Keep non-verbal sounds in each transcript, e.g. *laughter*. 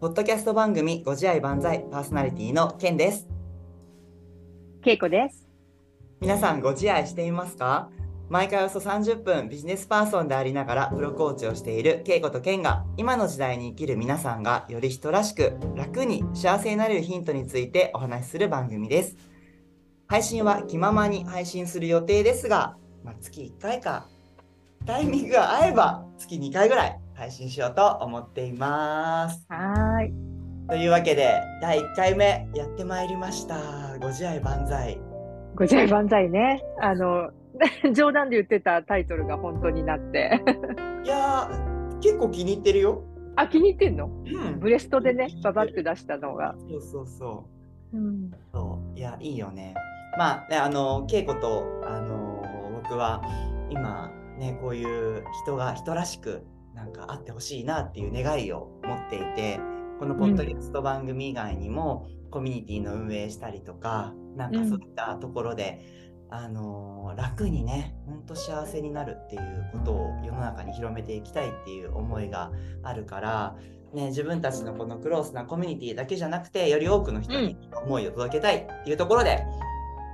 ポッドキャスト番組ご自愛万歳パーソナリティのケンです。けいこです。皆さんご自愛していますか？毎回およそ30分ビジネスパーソンでありながらプロコーチをしているケイコとケンが今の時代に生きる皆さんがより人らしく楽に幸せになれるヒントについてお話しする番組です。配信は気ままに配信する予定ですが、まあ、月1回かタイミングが合えば月2回ぐらい配信しようと思っています。はーい。というわけで第1回目やってまいりました。ご自愛万歳。ご自愛万歳ね。あの、*laughs* 冗談で言ってたタイトルが本当になって。*laughs* いやー結構気に入ってるよ。あ、気に入ってんの？うんブレストでね、ババって出したのが。そうそうそう。うん。そういやいいよね。まあねあの稽古とあの僕は今ねこういう人が人らしくなんかあってほしいなっていう願いを持っていてこのポッドキャスト番組以外にも、コミュニティの運営したりとかなんかそういったところで、あの楽にねほんと幸せになるっていうことを世の中に広めていきたいっていう思いがあるからね、自分たちのこのクロースなコミュニティだけじゃなくてより多くの人に思いを届けたいっていうところで、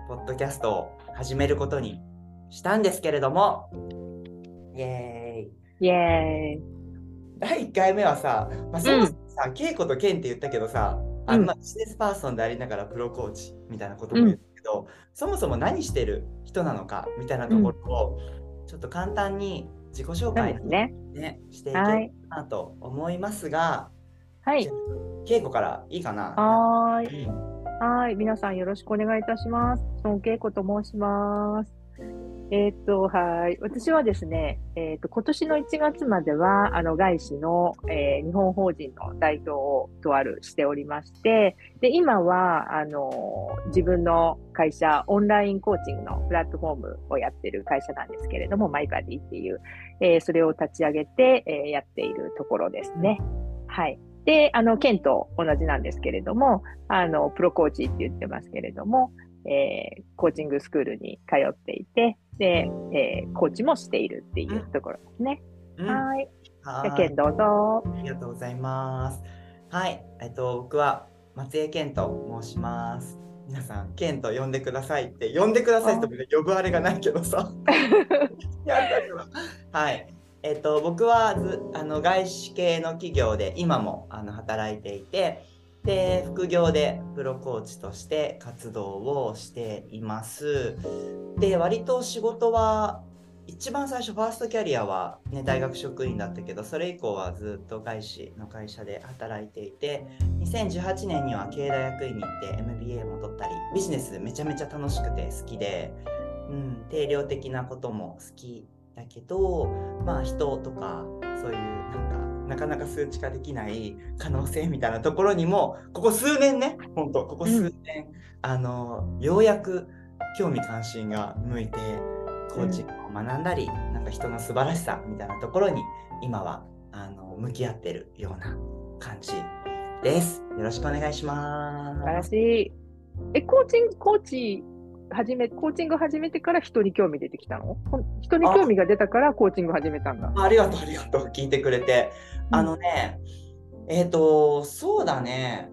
ポッドキャストを始めることにしたんですけれどもイエーイ。イエーイ。第1回目はさ、まあ、そもそもさ、稽古とケンって言ったけどさあんまあビジネスパーソンでありながらプロコーチみたいなことも言ったけど、そもそも何してる人なのかみたいなところを、ちょっと簡単に自己紹介ね。ね、していければはい。なと思いますが、はい。稽古からいいかな？はーい。うんはーい。皆さんよろしくお願いいたします。孫恵子と申します。えーっと、はい。私はですね、えーっと、今年の1月までは、あの、外資の、えー日本法人の代表をとあるしておりまして、で、今は、あの、自分の会社、オンラインコーチングのプラットフォームをやってる会社なんですけれども、マイバディっていう、えーそれを立ち上げて、えーやっているところですね。はい。で、あの、ケンと同じなんですけれども、あの、プロコーチって言ってますけれども、えーコーチングスクールに通っていて、で、えーコーチもしているっていうところですね。うんはい。はじゃあ、ケンいどうぞ。ありがとうございます。はい、えっと、僕は松江健と申します。皆さん、健と呼んでくださいって、呼んでくださいって呼ぶあれがないけどさ。*laughs* はい。えっと、僕はずあの外資系の企業で今もあの働いていて、で、副業でプロコーチとして活動をしています。で、割と仕事は一番最初ファーストキャリアは、ね、大学職員だったけどそれ以降はずっと外資の会社で働いていて2018年には経営大学院に行って MBA も取ったりビジネスめちゃめちゃ楽しくて好きで、うん、定量的なことも好きだけどまあ人とかそういうなんかなかなか数値化できない可能性みたいなところにもここ数年ね本当ここ数年、あのようやく興味関心が向いてコーチングを学んだり、なんか人の素晴らしさみたいなところに今はあの向き合ってるような感じです。よろしくお願いしま素晴らす。しい。え、コーチング、コーチ、始め、コーチング始めてから人に興味出てきたの？人に興味が出たからコーチング始めたんだ。ありがとうありがとう聞いてくれて。あのね、えっ、とそうだね。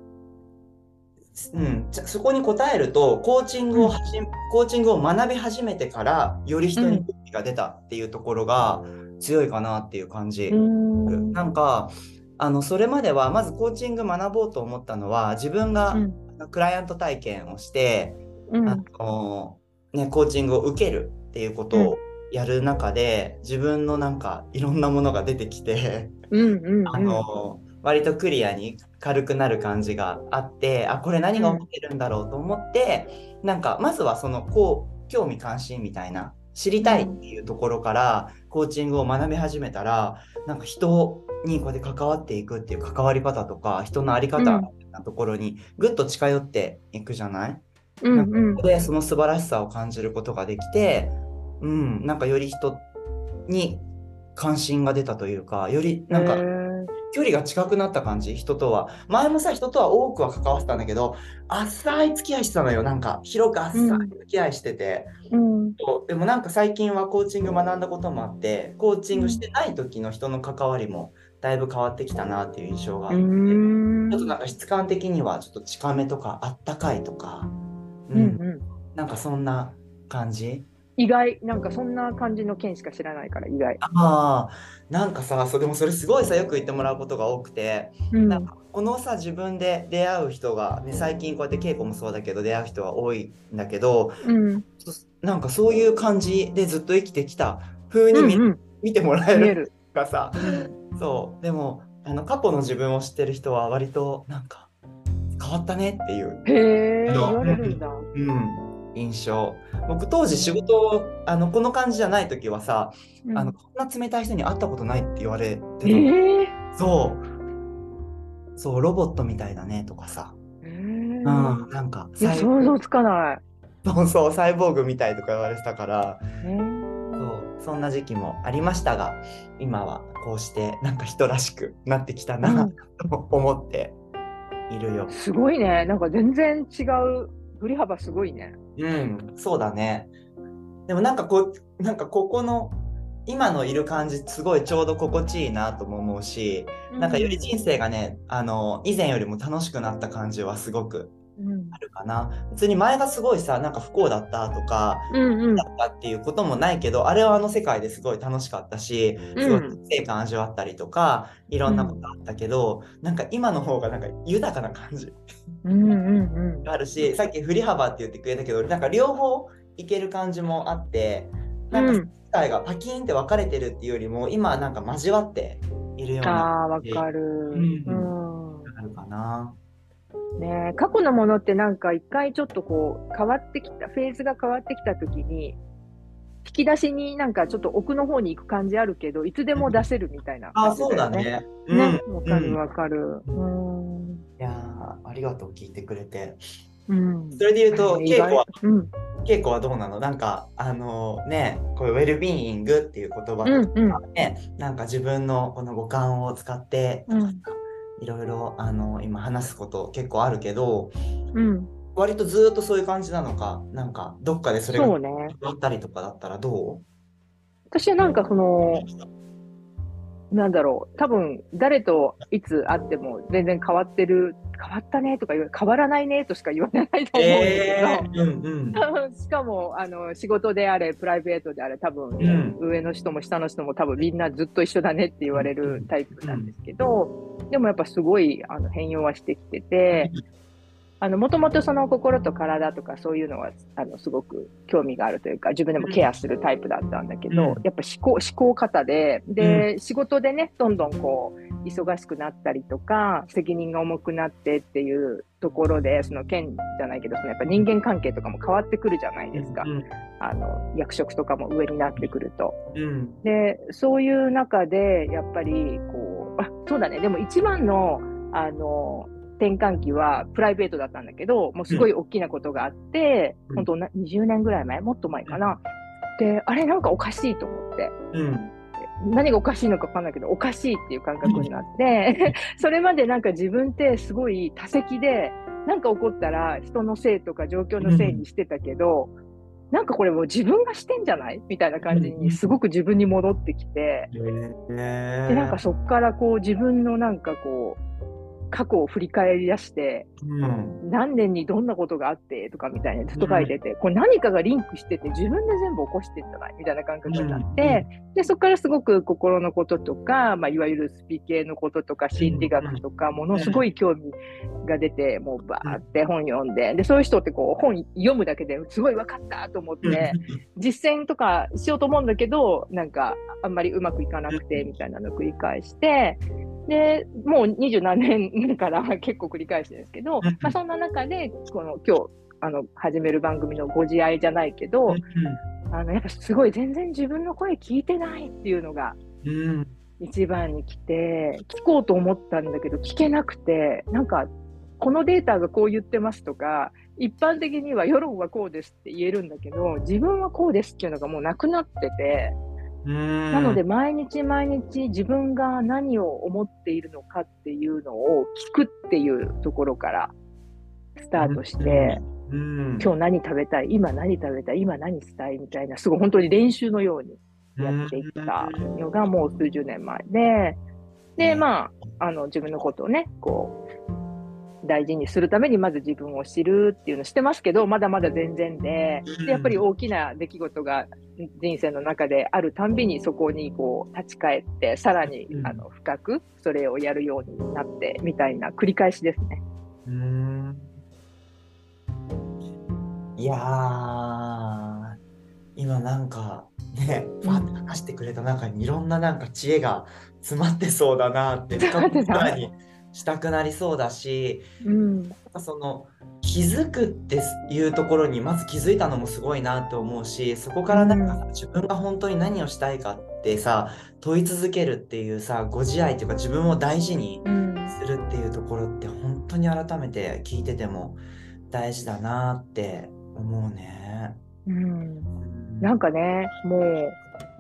うん、そこに答えるとコーチングをはじ、コーチングを学び始めてからより人に興味が出たっていうところが強いかなっていう感じ。うーん。なんかあのそれまではまずコーチング学ぼうと思ったのは自分が、クライアント体験をして、うんあのね、コーチングを受けるっていうことをやる中で、自分のなんかいろんなものが出てきて、うんうんうん。あの割とクリアに軽くなる感じがあってあこれ何が起きてるんだろうと思って、なんかまずはそのこう興味関心みたいな知りたいっていうところからコーチングを学び始めたらなんか人にこうやって関わっていくっていう関わり方とか人の在り方みたいなところにぐっと近寄っていくじゃない、うんうん。でその素晴らしさを感じることができて、うん、なんかより人に関心が出たというかよりなんか距離が近くなった感じ人とは。前もさ人とは多くは関わってたんだけど浅い付き合いしてたのよ。なんか広く浅い付き合いしてて、うん。でもなんか最近はコーチング学んだこともあってコーチングしてない時の人の関わりもだいぶ変わってきたなっていう印象があうって、ん。ちょっとなんか質感的にはちょっと近めとかあったかいとか、ううんうん。なんかそんな感じ意外、なんかそんな感じの件しか知らないから意外。ああ、なんかさ、そうでもそれすごいさ、よく言ってもらうことが多くて、うん。なんかこのさ、自分で出会う人が、ね、最近こうやって稽古もそうだけど、出会う人が多いんだけど、うん。そなんかそういう感じでずっと生きてきた風に見,、うんうん見てもらえる。かさ、そう、でも、あの過去の自分を知ってる人は割となんか変わったねっていう、へえ、言われるんだ。うん、印象。僕当時仕事をあのこの感じじゃない時はさ、うんあのこんな冷たい人に会ったことないって言われてええそう。そう、ロボットみたいだねとかさ。へえうん、なんか、想像つかない。そうそう、サイボーグみたいとか言われてたから、へそう、そんな時期もありましたが、今はこうして、なんか人らしくなってきたな、うん *laughs* と思っているよえ。すごいね。なんか全然違う。振り幅すごいね。うん、そうだね。でもなんかこう、なんかここの、今のいる感じ、すごいちょうど心地いいなとも思うし、なんかより人生がね、あの、以前よりも楽しくなった感じはすごくあるかな。別に前がすごいさ、なんか不幸だったとか、うんうんだったっていうこともないけど、あれはあの世界ですごい楽しかったし、すごいうん成感味わったりとか、いろんなことあったけど、なんか今の方がなんか豊かな感じうんうんがあるし、さっき振り幅って言ってくれたけど、なんか両方いける感じもあって、なんかうん世界がパキーンって分かれてるっていうよりも、今はなんか交わっているようなああ、わかる。ううんん。あるかな。ねえ過去のものってなんか一回ちょっとこう変わってきた、フェーズが変わってきたときに、引き出しになんかちょっと奥の方に行く感じあるけど、いつでも出せるみたいなあ、感じそうだよね。ね。わかうんるわかる。うん。いやーありがとう、聞いてくれて。うん。それで言うと、稽古は、うん。稽古はどうなの？なんか、あのね、こういうウェルビーイングっていう言葉とかうんうんね、なんか自分のこの五感を使って、うんいろいろ、あの今話すこと結構あるけど、うん。割とずーっとそういう感じなのか、なんか、どっかでそれがそうね。あったりとかだったらど私はなんかその、なんだろう、多分誰といつ会っても全然変わってる、変わったねとか言う、変わらないねとしか言われないとう思うんだけど、うんうん。しかもあの仕事であれ、プライベートであれ、多分、ん。上の人も下の人も多分みんなずっと一緒だねって言われるタイプなんですけど、でもやっぱすごいあの変容はしてきてて、あのもともとその心と体とかそういうのはあのすごく興味があるというか自分でもケアするタイプだったんだけど、うん。やっぱ思考思考方でで、仕事でねどんどんこう忙しくなったりとか責任が重くなってっていうところでその県じゃないけどそのやっぱ人間関係とかも変わってくるじゃないですか、うん。あの役職とかも上になってくると。うん。でそういう中でやっぱりこうあそうだね。でも一番のあの転換期はプライベートだったんだけどもうすごい大きなことがあって、うん。本当な20年ぐらい前もっと前かな。であれなんかおかしいと思って。うん。何がおかしいのか分かんないけどおかしいっていう感覚になって。*laughs* それまでなんか自分ってすごい多責でなんか起こったら人のせいとか状況のせいにしてたけど、なんかこれもう自分がしてんじゃない？みたいな感じにすごく自分に戻ってきて。へでーなんかそこからこう自分のなんかこう過去を振り返り出してうん。何年にどんなことがあってとかみたいなずっと書いてて、これ何かがリンクしてて自分で全部起こしてんじゃないみたいな感覚になって、でそこからすごく心のこととか、まあ、いわゆるスピ系のこととか心理学とかものすごい興味が出てもうバーって本読んででそういう人ってこう本読むだけですごい分かったと思って。実践とかしようと思うんだけど、なんかあんまりうまくいかなくてみたいなのを繰り返して、で、もう二十何年から *laughs* 結構繰り返してるんですけど、まあ、そんな中で、この今日、あの、始める番組のご自愛じゃないけど、あの、やっぱすごい全然自分の声聞いてないっていうのがうん。一番に来て、聞こうと思ったんだけど、聞けなくて、なんか、このデータがこう言ってますとか、一般的には世論はこうですって言えるんだけど、自分はこうですっていうのがもうなくなってて、うんなので毎日毎日自分が何を思っているのかっていうのを聞くっていうところからスタートして、うん。今日何食べたい、今何食べたい、今何したいみたいな、すごい本当に練習のようにやっていったのがもう数十年前で、で、まあ、あの、自分のことをね、こう、大事にするためにまず自分を知るっていうのをしてますけど、まだまだ全然で、でやっぱり大きな出来事が人生の中であるたんびにそこにこう立ち返って、さらにあの深くそれをやるようになってみたいな繰り返しですね。うん。いや今なんかね、ファンって話してくれた中にいろんななんか知恵が詰まってそうだなって深くさらにしたくなりそうだし、うん、その気づくっていうところにまず気づいたのもすごいなって思うしそこからなんか自分が本当に何をしたいかってさ問い続けるっていうさご自愛っていうか自分を大事にするっていうところって本当に改めて聞いてても大事だなって思うね。うん。なんかね、もう、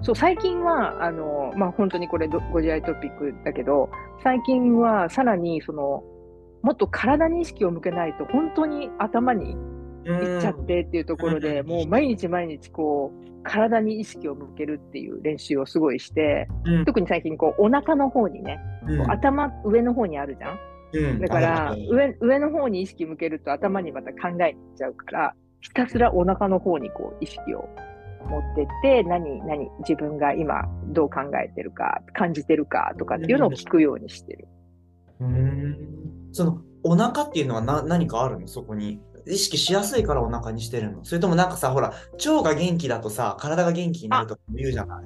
そう、最近は、あの、まあ、本当にこれご自愛トピックだけど、最近はさらに、その、もっと体に意識を向けないと、本当に頭にいっちゃってっていうところで、うん、もう毎日毎日こう、体に意識を向けるっていう練習をすごいして、うん、特に最近こう、お腹の方にね、うん、頭上の方にあるじゃん、だから上、上の方に意識向けると頭にまた考えに行っちゃうから、ひたすらお腹の方にこう意識を持ってって、何、何、自分が今どう考えてるか、感じてるかとかっていうのを聞くようにしてる。うん。その、お腹っていうのはな何かあるの？そこに。意識しやすいからお腹にしてるのそれともなんかさ、ほら、腸が元気だとさ、体が元気になるとか言うじゃない、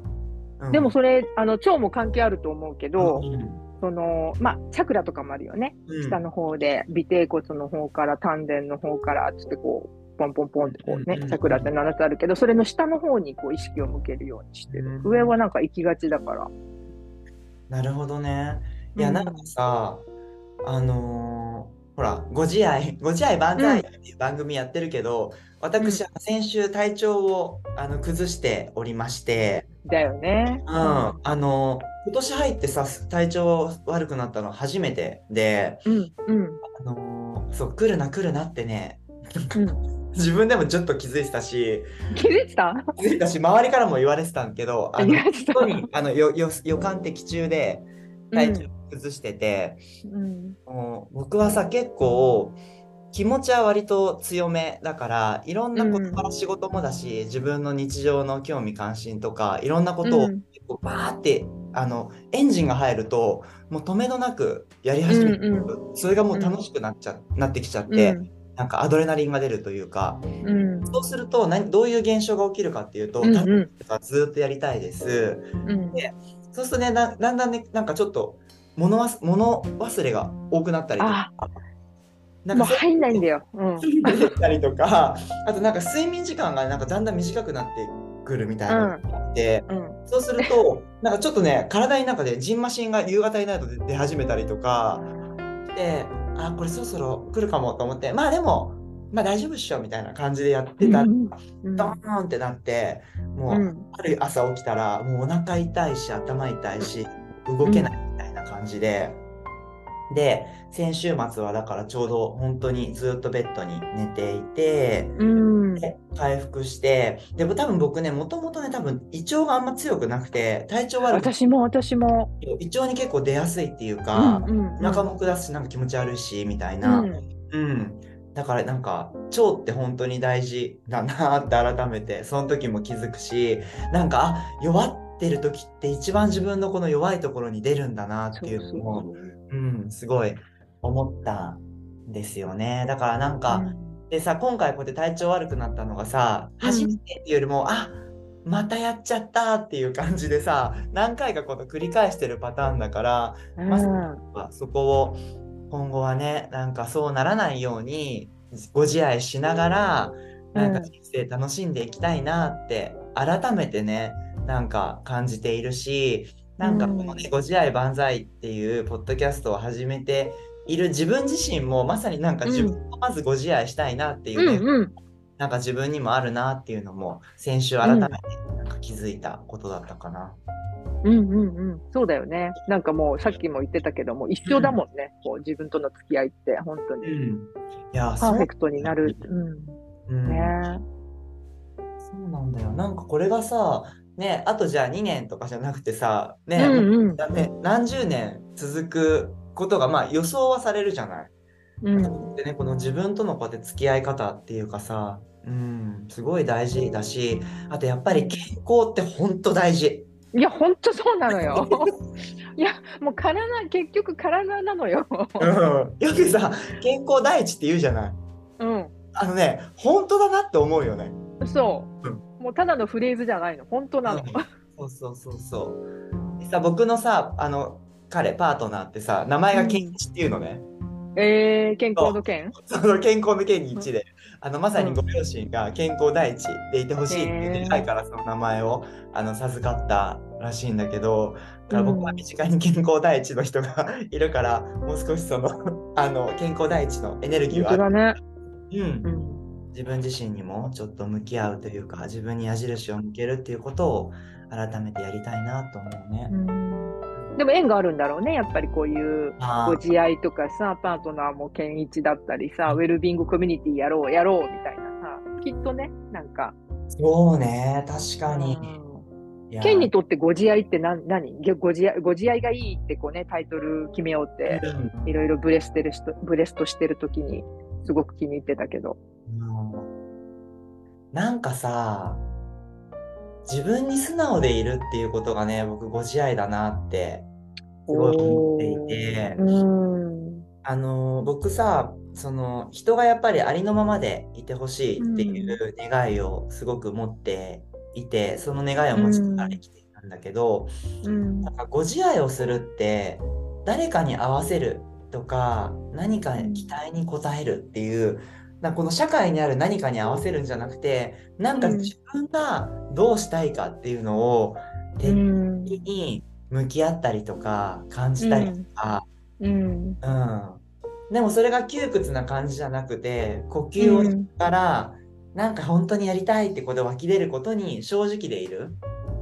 うん、でもそれ、あの、腸も関係あると思うけど、うん、その、まあ、チャクラとかもあるよね。うん、下の方で、尾てい骨の方から、丹田の方から、つってこう、ポンポンポンってこうね、チャクラって7つあるけど、それの下の方にこう意識を向けるようにしてる。上はなんか行きがちだから。なるほどね。いや、なんかさ、あのー、ほら、ご自愛、*laughs* ご自愛万歳っていう番組やってるけど、うん、私、先週体調をあの崩しておりまして、だよね。うん、あの今年入ってさ体調悪くなったの初めてで、うんうん、あのそう来るな来るなってね、うん、*laughs* 自分でもちょっと気づいてたし。気づいてた？気づいたし周りからも言われてたんけどあのあのよよ予感的中で体調崩してて、うん、もう僕はさ結構気持ちは割と強めだからいろんなことから仕事もだし、うん、自分の日常の興味関心とかいろんなことを結構バーってあのエンジンが入るともう止めどなくやり始める、うんうん、それがもう楽しくなっちゃ、なってきちゃって、なんかアドレナリンが出るというか、うん、そうすると何どういう現象が起きるかっていうと、うんうん、ずっとやりたいです。うん、でそうするとねだんだんねなんかちょっと物わ物忘れが多くなったりとか。なんか入んないんだよ。うん、たりとか、あとなんか睡眠時間がなんかだんだん短くなってくるみたいなのがあって、うん、そうするとなんかちょっとね体の中でジンマシンが夕方になると出始めたりとかであこれそろそろ来るかもと思って。まあでもまあ大丈夫っしょみたいな感じでやってた。ら、うん、ドーンってなってもう、ある朝起きたらもうお腹痛いし頭痛いし動けないみたいな感じで、で先週末はだからちょうど本当にずっとベッドに寝ていて、うん、で回復してでも多分僕ねもともとね多分胃腸があんま強くなくて体調悪く私も私も。胃腸に結構出やすいっていうか、うんうんうん、お腹も下すしなんか気持ち悪いしみたいな、うん、うん、だからなんか腸って本当に大事だなって改めて *laughs* その時も気づくしなんかあ弱ってる時って一番自分のこの弱いところに出るんだなっていうのもうん、すごい思ったんですよね。だからなんか、うん、でさ、今回こうやって体調悪くなったのがさ、初めてっていうよりも、うん、あまたやっちゃったっていう感じでさ、何回かこの繰り返してるパターンだから、うん、まさかそこを今後はね、なんかそうならないように、ご自愛しながら、なんか人生楽しんでいきたいなって、改めてね、なんか感じているし、なんかこのね、ご自愛万歳っていうポッドキャストを始めている自分自身もまさになんか自分をまずご自愛したいなっていうね、うんうん、なんか自分にもあるなっていうのも先週改めてなんか気づいたことだったかな。うんうんうん、そうだよね。なんかもうさっきも言ってたけども、一緒だもんね、うん、こう自分との付き合いって、本当に。うん、いやパーフェクトになる。うん、うん、ねそうなんだよ。なんかこれがさ、ね、あとじゃあ2年とかじゃなくてさ、ね、うんうんだね何十年続くことがまあ予想はされるじゃない。うんでね、この自分とのこうやって付き合い方っていうかさ、うん、すごい大事だし、あとやっぱり健康って本当大事。いや、ほんとそうなのよ。*laughs* いや、もう体、結局体なのよ。うん、よくさ、健康第一って言うじゃない。うん。あのね、本当だなって思うよね。そう。うんもうただのフレーズじゃないの。本当なの。そうそうそうそう。でさ、僕のさ、あの、彼、パートナーってさ、名前が健一っていうのね。えー、健康の健？その健康の健に一で、あのまさにご両親が健康第一でいてほしいってい願いからその名前をあの授かったらしいんだけど、だから僕は身近に健康第一の人がいるから、もう少しそのあの健康第一のエネルギーはある。うん。う、ん。自分自身にもちょっと向き合うというか、自分に矢印を向けるっていうことを改めてやりたいなと思うね。うんでも縁があるんだろうね。やっぱりこういうご自愛とかさ、パートナーも健一だったりさ、ウェルビングコミュニティやろう、やろうみたいなさ、きっとね、なんか。そうね、確かに。いやケンにとってご自愛って何？何ご自愛ご自愛がいいってこうね、タイトル決めようって、うんいろいろブレスてる人、ブレストしてるときに、すごく気に入ってたけど。うんなんかさ、自分に素直でいるっていうことがね、僕ご自愛だなってすごい思っていて、うん。あの僕さ、その人がやっぱりありのままでいてほしいっていう願いをすごく持っていて、その願いを持ちながら生きていたんだけど、うん。なんかご自愛をするって誰かに合わせるとか何か期待に応えるっていうなこの社会にある何かに合わせるんじゃなくてなんかうん自分がどうしたいかっていうのをう徹ん。底に向き合ったりとか感じたりとか、うん。うんでもそれが窮屈な感じじゃなくて呼吸をしながら、なんか本当にやりたいってこと湧き出ることに正直でいる、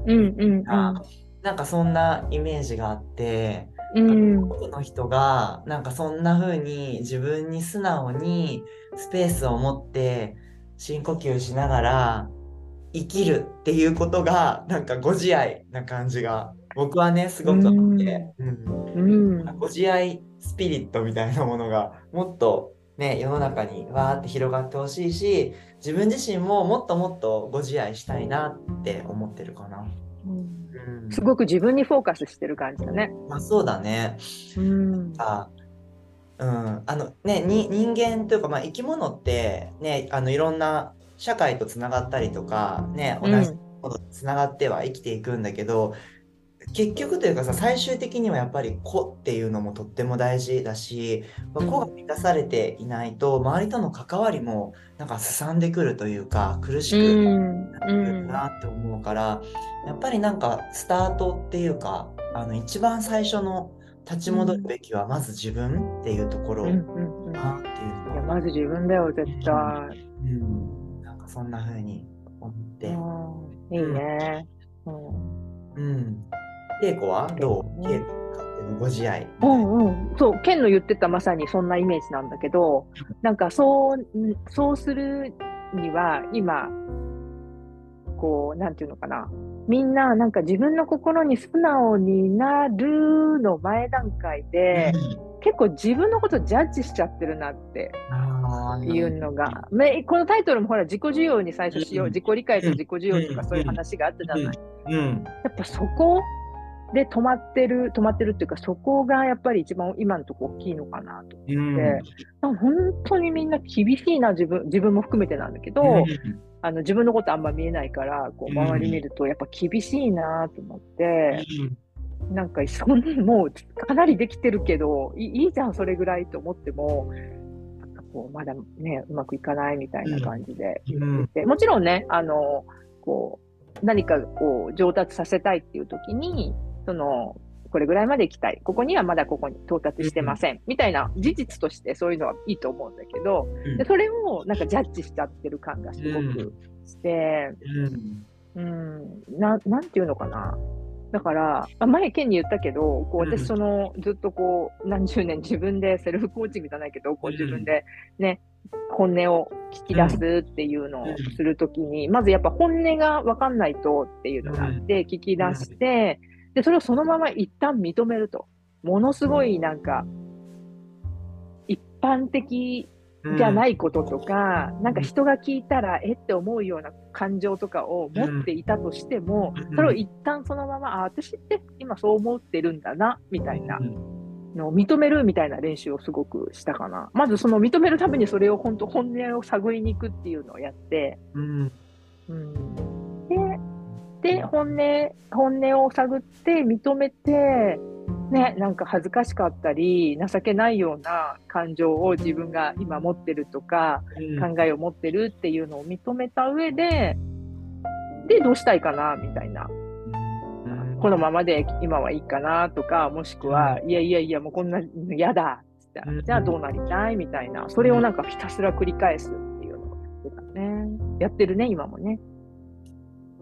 うん。うん。あなんかそんなイメージがあって。うん。多くの人がなんかそんな風に自分に素直にスペースを持って深呼吸しながら生きるっていうことがなんかご自愛な感じが僕はねすごくあって。ご自愛スピリットみたいなものがもっとね世の中にわーって広がってほしいし自分自身ももっともっとご自愛したいなって思ってるかな。うんすごく自分にフォーカスしてる感じだね。まあ、そうだね。うん。あうん、あのねに人間というか、まあ、生き物ってねあのいろんな社会とつながったりとかね同じものとつながっては生きていくんだけど、結局というかさ最終的にはやっぱり子っていうのもとっても大事だし、まあうん。子が満たされていないと周りとの関わりもなんかすさんでくるというか苦しくうん。なってくるなって思うから、やっぱりなんかスタートっていうかあの一番最初の立ち戻るべきはまず自分っていうところうん。うん。うん。なっていういや、のは、まず自分だよ、絶対。うん、なんかそんな風に思って、うん。いいね。うん。うん。稽古はどううん稽古ご自愛。うんうん、そう、ケンの言ってたまさにそんなイメージなんだけど、なんかそう、んそうするには、今、こう、なんていうのかな。みんな、なんか自分の心に素直になるの前段階で、結構自分のことジャッジしちゃってるなっていうのが、めこのタイトルもほら、自己需要に最初しよう、うん自己理解と自己需要とかうんそういう話があったじゃない。うん。やっぱそこで止まってる、止まってるっていうか、そこがやっぱり一番今のとこ大きいのかなと。うん。でなんか本当にみんな厳しいな、自分、自分も含めてなんだけど、あの自分のことあんま見えないから、こううん。周り見るとやっぱ厳しいなと思って、なんかそんなもうかなりできてるけど、いいいじゃん、それぐらいと思っても、なんかこうまだね、うまくいかないみたいな感じで。うん。でもちろんね、あの、こう、何かこう上達させたいっていう時に、その、これぐらいまで行きたい。ここにはまだここに到達してません。みたいな事実としてそういうのはいいと思うんだけど、うん。でそれをなんかジャッジしちゃってる感がすごくして、うん、ななんていうのかな。だから、まあ前、ケンに言ったけど、こううん私、その、ずっとこう、何十年自分でセルフコーチングじゃないけど、こううん自分でね、本音を聞き出すっていうのをするときに、まずやっぱ本音が分かんないとっていうのがあって、聞き出して、で、それをそのまま一旦認めると。ものすごいなんか、一般的じゃないいこととか、なんか人が聞いたら、えって思うような感情とかを持っていたとしても、うん。それを一旦そのまま、あ、私って今そう思ってるんだな、みたいなのを認めるみたいな練習をすごくしたかな。まずその認めるためにそれを本当本音を探りに行くっていうのをやって、うん。うん、で、で、本音、本音を探って認めて、ね、なんか恥ずかしかったり、情けないような感情を自分が今持ってるとか、考えを持ってるっていうのを認めた上で、で、どうしたいかな、みたいな。このままで今はいいかなとか、もしくは、いやいやいや、もうこんなの嫌だっつってうんじゃあどうなりたいみたいな、それをなんかひたすら繰り返すっていうのをやってたね。やってるね、今もね。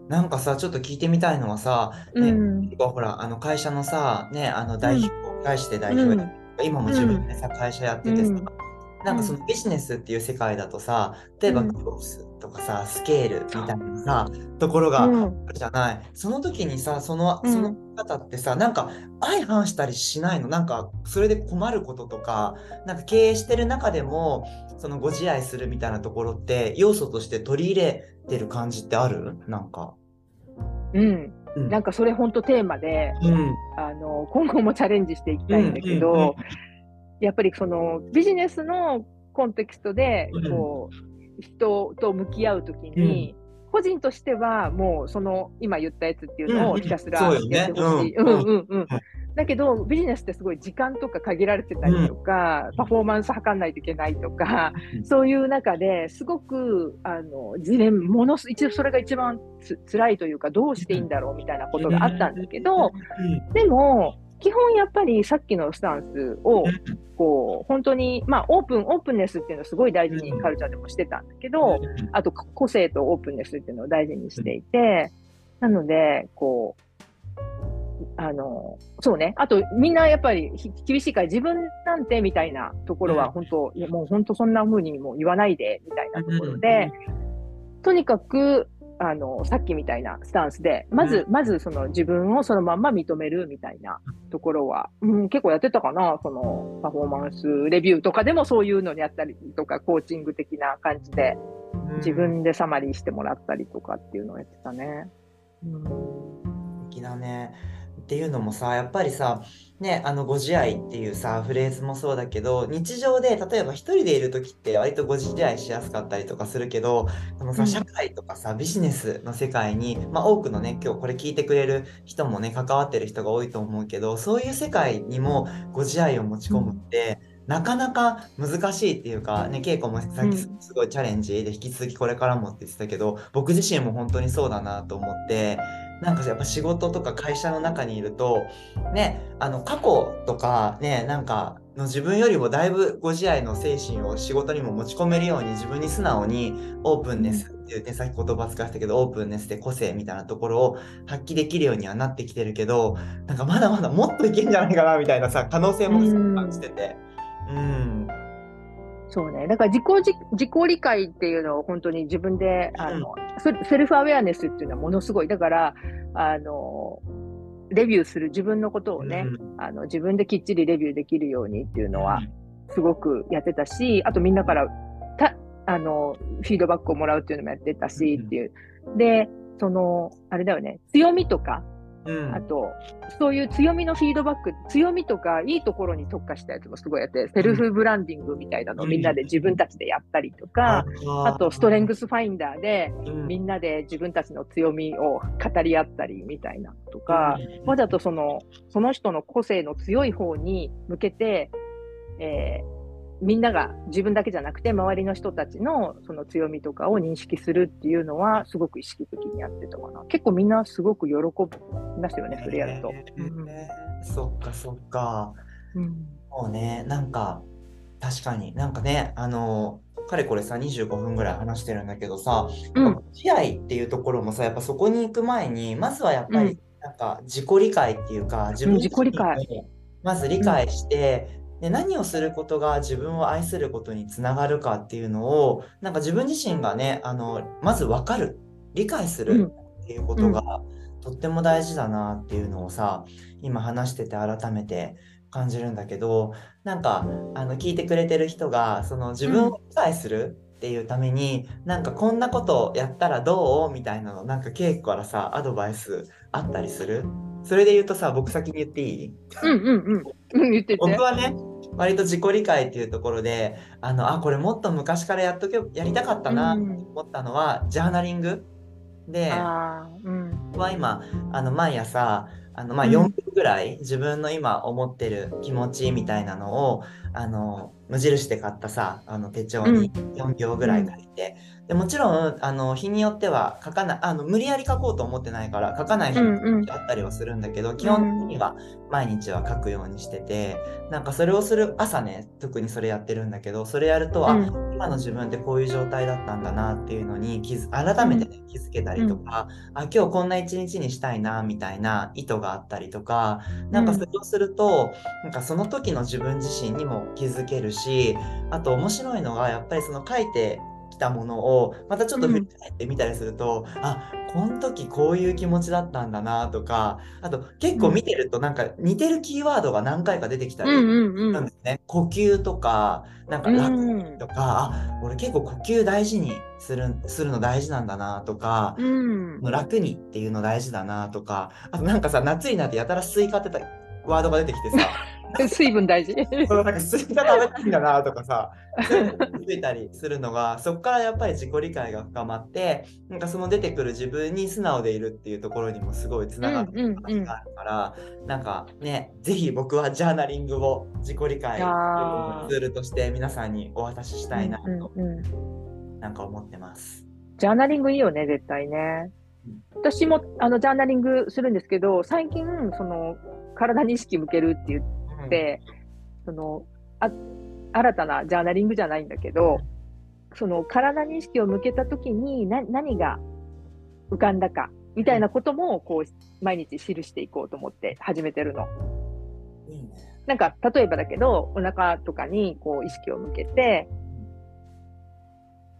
なんかさ、ちょっと聞いてみたいのはさ、ね、うん。ほら、あの会社のさ、ね、あの代表、返して代表や今も自分でさ、会社やっててさ、うんなんかそのビジネスっていう世界だとさ、例えばうんグロースとかさ、スケールみたいなさ、ところがあうんるじゃない。その時にさ、その、うんその方ってさ、なんか相反したりしないの？なんかそれで困ることとか、なんか経営してる中でも、そのご自愛するみたいなところって要素として取り入れてる感じってある？なんか。うん。うんなんかそれ本当テーマで、うん。あの、今後もチャレンジしていきたいんだけど、うんうんうんやっぱりそのビジネスのコンテクストでうん、こう、人と向き合うときに、個人としてはもうその今言ったやつっていうのをひたすらやってほしい。だけどビジネスってすごい時間とか限られてたりとか、パフォーマンス測んないといけないとか、うん。そういう中ですごくあのジレンものす一応それが一番つ辛いというかどうしていいんだろうみたいなことがあったんだけど、でも基本やっぱりさっきのスタンスをこう本当にまあオープンオープンネスっていうのをすごい大事にカルチャーでもしてたんだけど、あと個性とオープンネスっていうのを大事にしていて、なので、こう、あの、そうね。あと、みんなやっぱりひ厳しいから自分なんてみたいなところはうん。本当、いやもう本当そんな風にもう言わないでみたいなところで、とにかく、あの、さっきみたいなスタンスで、まず、まずその自分をそのまんま認めるみたいなところは、うん、結構やってたかな、そのパフォーマンスレビューとかでもそういうのにやったりとか、コーチング的な感じで、自分でサマリーしてもらったりとかっていうのをやってたね。うん素敵だね。っていうのもさ、やっぱりさ、ね、あのご自愛っていうさ、フレーズもそうだけど、日常で例えば一人でいる時って割とご自愛しやすかったりとかするけど、このさ、うん。社会とかさ、ビジネスの世界に、まあ多くのね、今日これ聞いてくれる人もね、関わってる人が多いと思うけど、そういう世界にもご自愛を持ち込むって、なかなか難しいっていうか、ね、稽古もさっきすごいチャレンジで引き続きこれからもって言ってたけど、僕自身も本当にそうだなと思って、なんかやっぱ仕事とか会社の中にいると、ね、あの過去とかね、なんかの自分よりもだいぶご自愛の精神を仕事にも持ち込めるように自分に素直にオープンネスっていうね、さっき言葉使わせたけど、オープンネスで個性みたいなところを発揮できるようにはなってきてるけど、なんかまだまだもっといけんじゃないかなみたいなさ、可能性も感じてて。うん。そうね。だから自己じ自己理解っていうのを本当に自分で、あの、セルセルフアウェアネスっていうのはものすごい。だから、あの、レビューする自分のことをね、うんあの、自分できっちりレビューできるようにっていうのは、すごくやってたし、あとみんなからたあのフィードバックをもらうっていうのもやってたしうんっていう。で、その、あれだよね、強みとか、うん。あと、そういう強みのフィードバック、強みとかいいところに特化したやつもすごいやって、セルフブランディングみたいなのをみんなで自分たちでやったりとか、あとストレングスファインダーでみんなで自分たちの強みを語り合ったりみたいなのとか、わざとその、その人の個性の強い方に向けて、えーみんなが自分だけじゃなくて周りの人たちのその強みとかを認識するっていうのはすごく意識的にやってたかな。結構みんなすごく喜びますよね、それやると。えーそっかそっか。うんもうね、なんか、確かになんかね、あの、かれこれさ、25分ぐらい話してるんだけどさ、うん試合っていうところもさ、やっぱそこに行く前に、まずはやっぱり、うんなんか自己理解っていうか、自分自己理解まず理解して、で何をすることが自分を愛することにつながるかっていうのをなんか自分自身がねあのまず分かる。理解するっていうことが、とっても大事だなっていうのをさ今話してて改めて感じるんだけどなんかあの聞いてくれてる人がその自分を理解するっていうために、うん、なんかこんなことやったらどう？みたいなのなんか稽古からさアドバイスあったりする？それで言うとさ僕先に言っていい？うんうんうん。言ってて。僕はね割と自己理解っていうところであのあこれもっと昔からやっとけやりたかったなと思ったのは、うん、ジャーナリング。で、うん、は今あの毎朝あのまあ4分ぐらい自分の今思ってる気持ちみたいなのをあの無印で買ったさあの手帳に4行ぐらい書いて、でもちろんあの日によっては書かないあの無理やり書こうと思ってないから書かない日もあったりはするんだけど、うん。うん、基本的には毎日は書くようにしててなんかそれをする朝ね特にそれやってるんだけどそれやると、うん、あ今の自分ってこういう状態だったんだなっていうのに気づ改めて、ね、気づけたりとか、うん、あ今日こんな一日にしたいなみたいな意図があったりとかなんかそれをすると、なんかその時の自分自身にも気づけるしあと面白いのがやっぱりその書いてきたものをまたちょっと振り返ってみたりすると、うん、あこの時こういう気持ちだったんだなとかあと結構見てるとなんか似てるキーワードが何回か出てきたりするんですね、呼吸とかなんか楽とか、あ俺結構呼吸大事にするするの大事なんだなとか、うん、楽にっていうの大事だなとかあとなんかさ夏になってやたらスイカってたワードが出てきてさ *laughs* *laughs* 水分大事。*laughs* そうなんかスイカ食べたいんだなとかさ、*laughs* 気づいたりするのが、そこからやっぱり自己理解が深まって、なんかその出てくる自分に素直でいるっていうところにもすごいつながる話があるから、うんうんうん、なんかね、ぜひ僕はジャーナリングを自己理解のツールとして皆さんにお渡ししたいなと、うんうんうん、なんか思ってます。ジャーナリングいいよね、絶対ね。私もあのジャーナリングするんですけど、最近、その体に意識向けるって言っ、そのあ新たなジャーナリングじゃないんだけど、その体に意識を向けたときにな何が浮かんだかみたいなこともこう毎日記していこうと思って始めてるの。いいね、なんか例えばだけどお腹とかにこう意識を向けて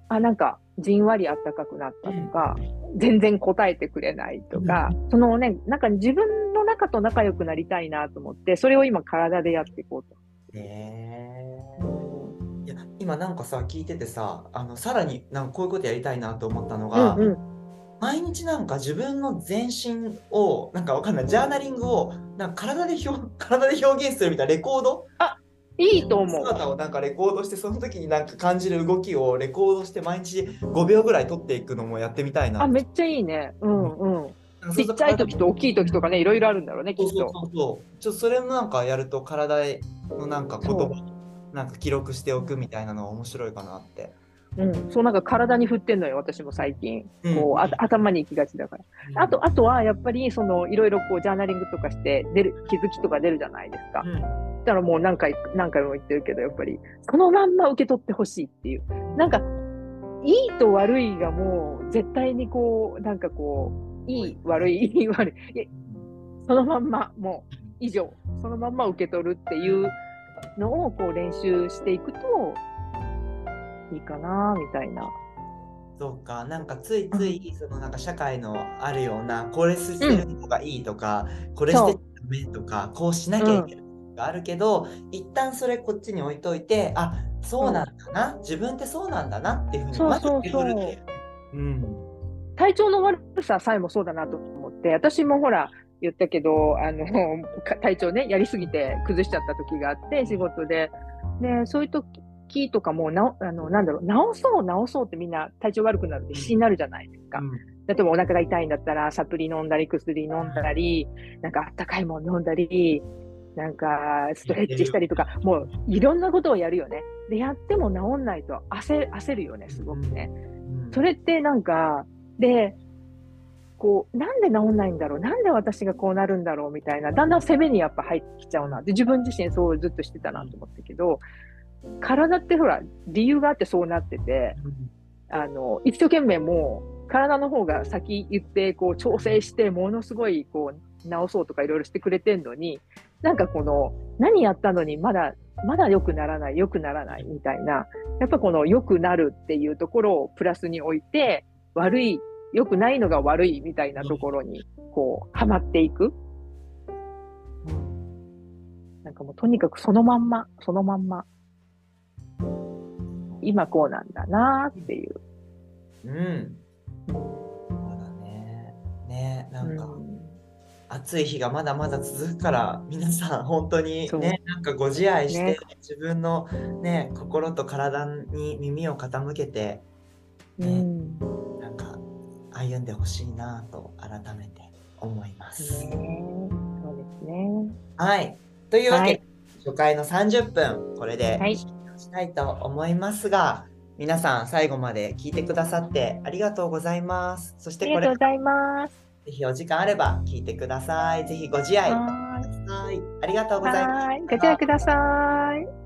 あなんかじんわりあったかくなったとか、全然答えてくれないとか、そのね、なんか自分の中と仲良くなりたいなと思って、それを今体でやっていこうと。へいや今なんかさ聞いててさあのさらになんかこういうことやりたいなと思ったのが、うんうん、毎日なんか自分の全身をなんかわかんないジャーナリングをなんか体で表 *laughs* 体で表現するみたいなレコードあいいと思う。姿をなんかレコードして、その時になんか感じる動きをレコードして毎日5秒ぐらい撮っていくのもやってみたいな。あ、めっちゃいいね。うんうん。ちっちゃい時と大きい時とかね、いろいろあるんだろうね、きっと。そうそうそうちょっとそれもなんかやると体のなんか言葉なんか記録しておくみたいなのは面白いかなって。うん、そうなんか体に振ってんのよ、私も最近。こう、あ頭に行きがちだから。うん、あと、あとはやっぱり、その、いろいろこう、ジャーナリングとかして出る、気づきとか出るじゃないですか。うん、だからもう何回、何回も言ってるけど、やっぱり、そのまんま受け取ってほしいっていう。なんか、いいと悪いがもう、絶対にこう、なんかこう、いい、悪い、い。い、悪い。いそのまんま、もう、以上、そのまんま受け取るっていうのを、こう、練習していくと、いいかなみたいな。そうか、なんかついつい、そのなんか社会のあるような、これしてる方がいいとか、うん、これしてダメとか、こうしなきゃいけないがあるけど、うん、一旦それこっちに置いといて、あそうなんだな、うん、自分ってそうなんだなっていうふうにまず受け取るっていう。うん、体調の悪ささえもそうだなと思って、私もほら、言ったけど、あの体調ね、やりすぎて崩しちゃった時があって、仕事で。で、そういう時きとかもなあのなんだろう治そう治そうってみんな体調悪くなるって必死になるじゃないですか。うん、例えばお腹が痛いんだったらサプリ飲んだり薬飲んだり、なんかあったかいもの飲んだりなんかストレッチしたりとかもういろんなことをやるよね。でやっても治んないと焦焦るよねすごくね。それってなんかでこうなんで治んないんだろう？なんで私がこうなるんだろうみたいな。だんだん攻めにやっぱ入ってきちゃうな。で自分自身そうずっとしてたなと思ったけど体ってほら、理由があってそうなってて、あの、一生懸命もう、体の方が先言って、こう、調整して、ものすごい、こう、直そうとかいろいろしてくれてんのに、なんかこの、何やったのにまだまだ良くならない、良くならないみたいな、やっぱこの良くなるっていうところをプラスに置いて、悪い、良くないのが悪いみたいなところに、こう、はまっていく。なんかもうとにかくそのまんま、そのまんま。今こうなんだなっていう。うん。そうだね。ね、なんか、うん暑い日がまだまだ続くから、皆さん本当にね、なんかご自愛して、ね自分のね、心と体に耳を傾けて、ねうん。なんか歩んでほしいなと改めて思います。ねそうですね。はい。というわけで、はい初回の30分、これではい終了したいと思いますが、皆さん最後まで聞いてくださってありがとうございます。そしあてこれりがとうございます。ぜひお時間あれば聞いてください。ぜひご自愛くだはさい。ありがとうございます。ご自愛ください。